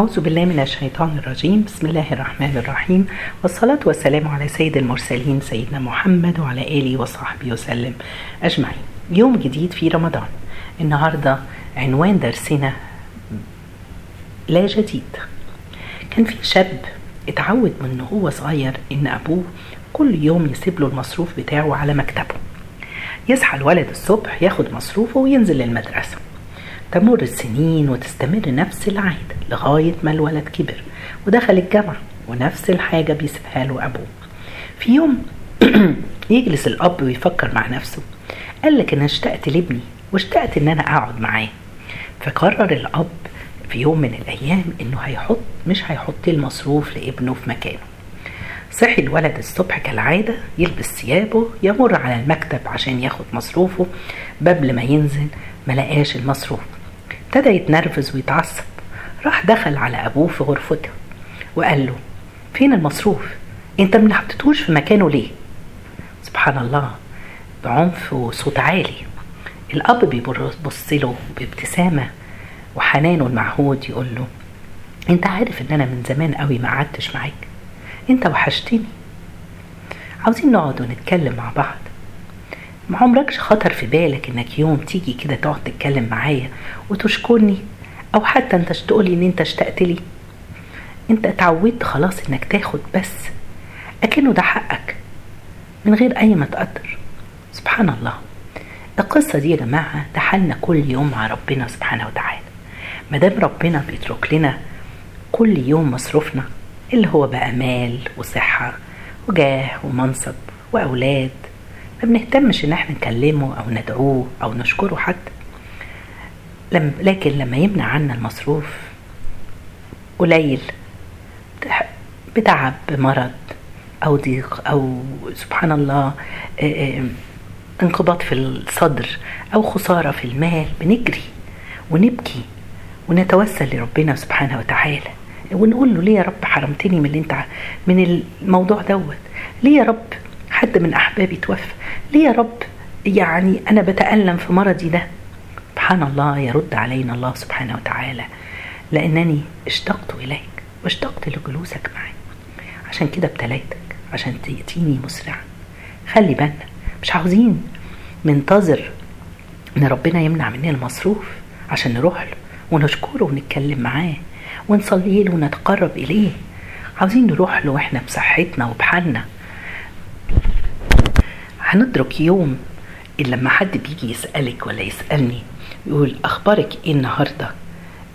أعوذ بالله من الشيطان الرجيم. بسم الله الرحمن الرحيم. والصلاة والسلام على سيد المرسلين سيدنا محمد وعلى آله وصحبه وسلم أجمعين. يوم جديد في رمضان. النهاردة عنوان درسنا لا جديد. كان في شاب اتعود من هو صغير إن أبوه كل يوم يسيب له المصروف بتاعه على مكتبه. يصحى الولد الصبح ياخد مصروفه وينزل للمدرسة. تمر السنين وتستمر نفس العادة لغاية ما الولد كبر ودخل الجامعة ونفس الحاجة بيسيبها له أبوه. في يوم يجلس الأب ويفكر مع نفسه قال لك أنا اشتقت لابني واشتقت إن أنا أقعد معاه. فقرر الأب في يوم من الأيام إنه هيحط مش هيحط المصروف لابنه في مكانه. صحي الولد الصبح كالعادة يلبس ثيابه يمر على المكتب عشان ياخد مصروفه. قبل ما ينزل ملقاش المصروف. ابتدى يتنرفز ويتعصب. راح دخل على أبوه في غرفته وقال له فين المصروف؟ أنت ما حطيتوش في مكانه ليه؟ سبحان الله بعنف وصوت عالي. الأب بيبص له بابتسامة وحنانه المعهود يقول له أنت عارف إن أنا من زمان قوي ما قعدتش معاك. أنت وحشتني. عاوزين نقعد ونتكلم مع بعض. ما عمركش خطر في بالك إنك يوم تيجي كده تقعد تتكلم معايا وتشكرني؟ أو حتى أنت تقولي إن أنت اشتقت لي. أنت اتعودت خلاص إنك تاخد بس. أكنه ده حقك. من غير أي ما تقدر. سبحان الله. القصة دي يا جماعة ده حالنا كل يوم مع ربنا سبحانه وتعالى. مادام ربنا بيترك لنا كل يوم مصروفنا اللي هو بقى مال وصحة وجاه ومنصب وأولاد ما بنهتمش إن إحنا نكلمه أو ندعوه أو نشكره حتى. لم لكن لما يمنع عنا المصروف قليل. بتعب بمرض أو ضيق أو سبحان الله انقباض في الصدر أو خسارة في المال بنجري ونبكي ونتوسل لربنا سبحانه وتعالى ونقول له ليه يا رب حرمتني من اللي أنت من الموضوع دوت؟ ليه يا رب حد من أحبابي توفى. ليه يا رب؟ يعني أنا بتألم في مرضي ده. سبحان الله يرد علينا الله سبحانه وتعالى. لأنني اشتقت إليك واشتقت لجلوسك معي. عشان كده ابتليتك عشان تأتيني مسرعا. خلي بالنا مش عاوزين ننتظر إن ربنا يمنع مننا المصروف عشان نروح له ونشكره ونتكلم معاه ونصلي له ونتقرب إليه. عاوزين نروح له وإحنا بصحتنا وبحالنا. هندرك يوم إلا لما حد بيجي يسألك ولا يسألني يقول أخبارك إيه النهاردة؟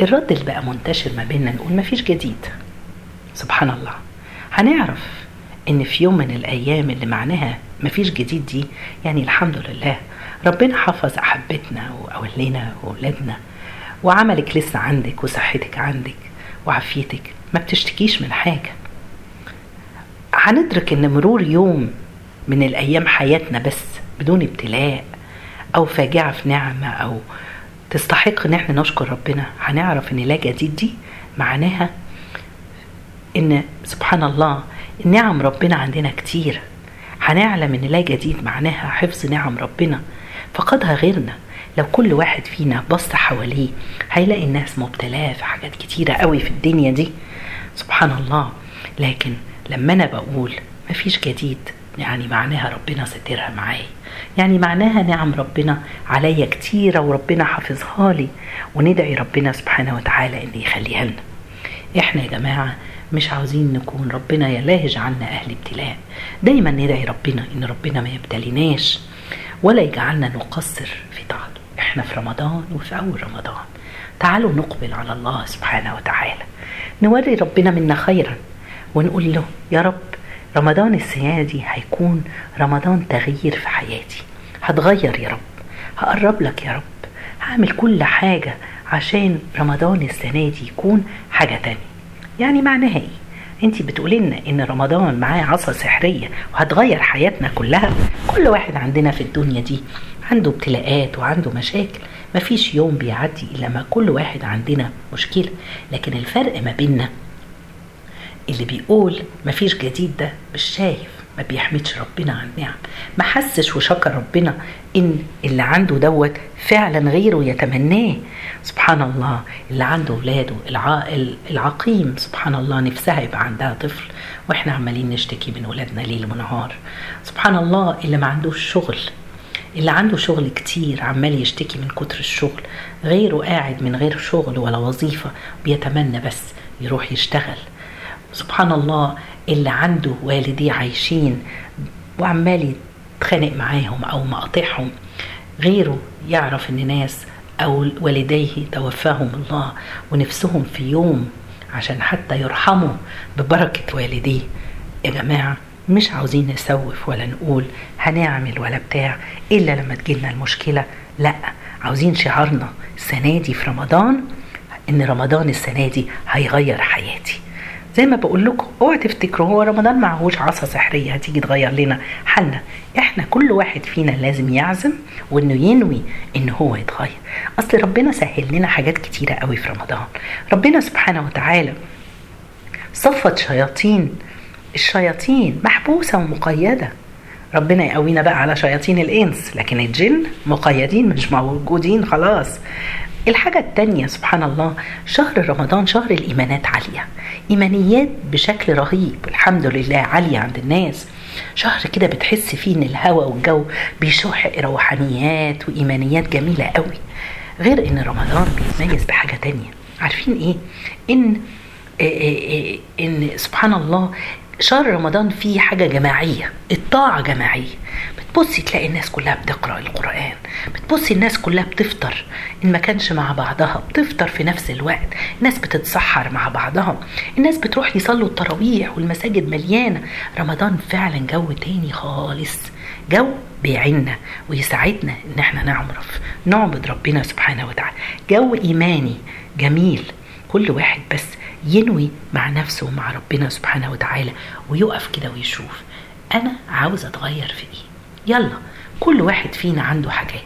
الرد اللي بقى منتشر ما بيننا نقول مفيش جديد. سبحان الله. هنعرف إن في يوم من الأيام اللي معناها مفيش جديد دي يعني الحمد لله ربنا حفظ أحبتنا وأولنا وأولادنا وعملك لسه عندك وصحتك عندك وعافيتك ما بتشتكيش من حاجة. هندرك إن مرور يوم من الأيام حياتنا بس بدون ابتلاء أو فاجعة في نعمة أو تستحق إن إحنا نشكر ربنا. هنعرف إن لا جديد دي معناها إن سبحان الله النعم ربنا عندنا كتير. هنعلم إن لا جديد معناها حفظ نعم ربنا. فقدها غيرنا. لو كل واحد فينا بص حواليه هيلاقي الناس مبتلاه في حاجات كتيرة قوي في الدنيا دي. سبحان الله. لكن لما أنا بقول مفيش جديد يعني معناها ربنا سترها معايا. يعني معناها نعم ربنا عليا كتيرة وربنا حافظها لي وندعي ربنا سبحانه وتعالى إن يخليها لنا. إحنا يا جماعة مش عاوزين نكون ربنا لا يجعلنا أهل ابتلاء. دايما ندعي ربنا إن ربنا ما يبتليناش ولا يجعلنا نقصر في طاعته إحنا في رمضان وفي أول رمضان. تعالوا نقبل على الله سبحانه وتعالى. نوري ربنا منا خيرا ونقول له يا رب رمضان السنة دي هيكون رمضان تغيير في حياتي. هتغير يا رب. هقرب لك يا رب. هعمل كل حاجة عشان رمضان السنة دي يكون حاجة تانية. يعني معناها إيه؟ انت بتقولي لنا إن رمضان معاه عصا سحرية وهتغير حياتنا كلها. كل واحد عندنا في الدنيا دي عنده ابتلاءات وعنده مشاكل. مفيش يوم بيعدي إلا ما كل واحد عندنا مشكلة. لكن الفرق ما بيننا اللي بيقول مفيش جديد ده مش شايف ما بيحمدش ربنا عن النعم. ما حسش وشكر ربنا إن اللي عنده دوت فعلا غيره يتمناه. سبحان الله اللي عنده ولاده العائل العقيم سبحان الله نفسها يبقى عندها طفل وإحنا عمالين نشتكي من ولادنا ليل ونهار. سبحان الله اللي ما عندوش شغل اللي عنده شغل كتير عمال يشتكي من كتر الشغل غيره قاعد من غير شغل ولا وظيفة بيتمنى بس يروح يشتغل. سبحان الله اللي عنده والديه عايشين وعمال يتخانق معاهم أو مقاطعهم غيره يعرف إن ناس أو والديه توفاهم الله ونفسهم في يوم عشان حتى يرحموا ببركة والديه. يا جماعة مش عاوزين نسوف ولا نقول هنعمل ولا بتاع إلا لما تجيلنا المشكلة. لأ عاوزين شعارنا السنة دي في رمضان إن رمضان السنة دي هيغير حياتي. زي ما بقول لكم اوعى تفتكروا هو رمضان معهوش عصا سحرية هتيجي تغير لنا حالنا. إحنا كل واحد فينا لازم يعزم وإنه ينوي إن هو يتغير. أصل ربنا سهل لنا حاجات كتيرة قوي في رمضان. ربنا سبحانه وتعالى صفت شياطين. الشياطين محبوسة ومقيدة. ربنا يقوينا بقى على شياطين الإنس لكن الجن مقيدين مش موجودين خلاص. الحاجة التانية سبحان الله شهر رمضان شهر الإيمانات عالية. إيمانيات بشكل رهيب الحمد لله عالية عند الناس. شهر كده بتحس فيه إن الهواء والجو بيشح روحانيات وإيمانيات جميلة قوي. غير إن رمضان بيتميز بحاجة تانية. عارفين إيه؟ إن إن سبحان الله شهر رمضان فيه حاجة جماعية الطاعة جماعية. بتبصي تلاقي الناس كلها بتقرأ القرآن بتبصي الناس كلها بتفطر. إن ما كانش مع بعضها بتفطر في نفس الوقت. الناس بتتسحر مع بعضها الناس بتروح يصلوا التراويح والمساجد مليانة. رمضان فعلا جو تاني خالص. جو بيعنا ويساعدنا إن إحنا نعرف نعبد ربنا سبحانه وتعالى. جو إيماني جميل كل واحد بس ينوي مع نفسه ومع ربنا سبحانه وتعالى ويقف كده ويشوف أنا عاوز أتغير في إيه؟ يلا كل واحد فينا عنده حاجات.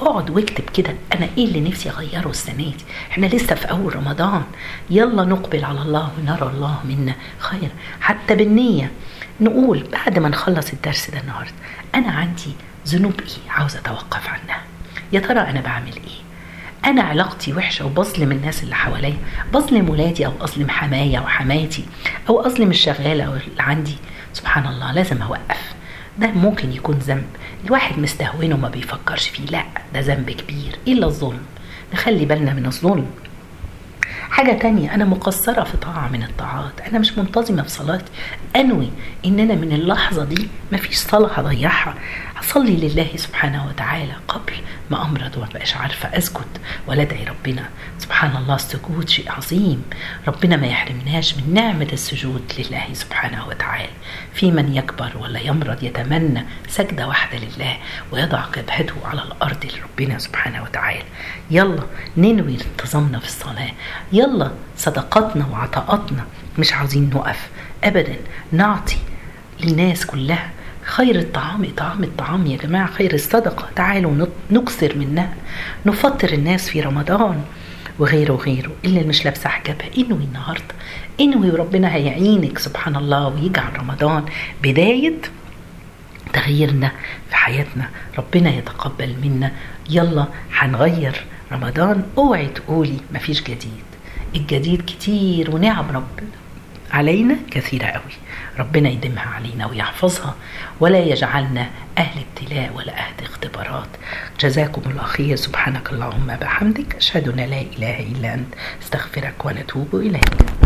اقعد واكتب كده أنا إيه اللي نفسي أغيره السنة دي؟ إحنا لسه في أول رمضان. يلا نقبل على الله ونرى الله منا. خير. حتى بالنية نقول بعد ما نخلص الدرس ده النهارده أنا عندي ذنوب إيه؟ عاوز أتوقف عنها. يا ترى أنا بعمل إيه؟ أنا علاقتي وحشة وبظلم الناس اللي حواليا بظلم ولادي أو اظلم حمايا وحماتي أو أظلم الشغالة اللي عندي. سبحان الله لازم أوقف. ده ممكن يكون ذنب. الواحد مستهونه ما بيفكرش فيه. لا ده ذنب كبير. إلا الظلم. نخلي بالنا من الظلم. حاجة تانية أنا مقصرة في طاعة من الطاعات. أنا مش منتظمة في صلاتي أنوي إن أنا من اللحظة دي مفيش صلاة هضيعها. هصلي لله سبحانه وتعالى قبل ما أمرض وما بقاش عارفة أسجد ولا أدعي ربنا. سبحان الله السجود شيء عظيم. ربنا ما يحرمناش من نعمة السجود لله سبحانه وتعالى. في من يكبر ولا يمرض يتمنى سجدة واحدة لله ويضع جبهته على الأرض لربنا سبحانه وتعالى. يلا ننوي انتظامنا في الصلاة. يلا صدقاتنا وعطاءاتنا. مش عاوزين نقف. أبدا نعطي للناس كلها خير الطعام إطعام الطعام يا جماعة خير الصدقة. تعالوا نكثر منها. نفطر الناس في رمضان. وغيره وغيره. اللي مش لابسة حجابها. انوي النهارده انوي وربنا هيعينك. سبحان الله ويجعل رمضان بداية تغييرنا في حياتنا. ربنا يتقبل منا. يلا هنغير رمضان. اوعي تقولي مفيش جديد. الجديد كتير ونعم ربنا. علينا كثيرة قوي. ربنا يديمها علينا ويحفظها ولا يجعلنا أهل ابتلاء ولا أهل اختبارات. جزاكم الله خير. سبحانك اللهم بحمدك أشهد أن لا إله إلا أنت. استغفرك ونتوب إليك.